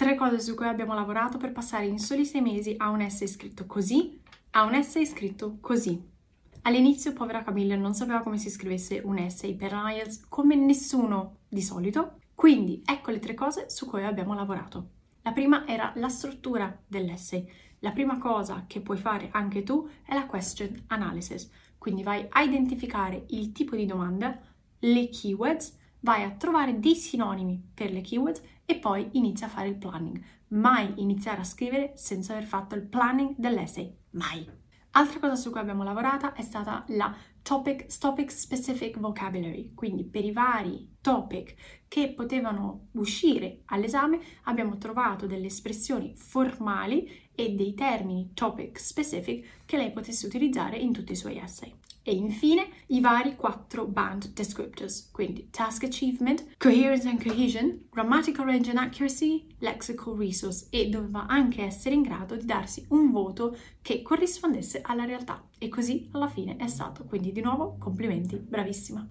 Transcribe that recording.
Tre cose su cui abbiamo lavorato per passare in soli sei mesi a un essay scritto così, a un essay scritto così. All'inizio, povera Camilla non sapeva come si scrivesse un essay per IELTS come nessuno di solito, quindi ecco le tre cose su cui abbiamo lavorato. La prima era la struttura dell'essay. La prima cosa che puoi fare anche tu è la question analysis, quindi vai a identificare il tipo di domanda, le keywords, vai a trovare dei sinonimi per le keywords e poi inizia a fare il planning. Mai iniziare a scrivere senza aver fatto il planning dell'essay. Mai. Altra cosa su cui abbiamo lavorato è stata la topic, topic specific vocabulary, quindi per i vari topic che potevano uscire all'esame abbiamo trovato delle espressioni formali e dei termini topic specific che lei potesse utilizzare in tutti i suoi essay. E infine i vari quattro band descriptors, quindi task achievement, coherence and cohesion, grammatical range and accuracy, lexical resource e doveva anche essere in grado di darsi un voto che corrispondesse alla realtà. E così alla fine è stato. Quindi di nuovo complimenti, bravissima.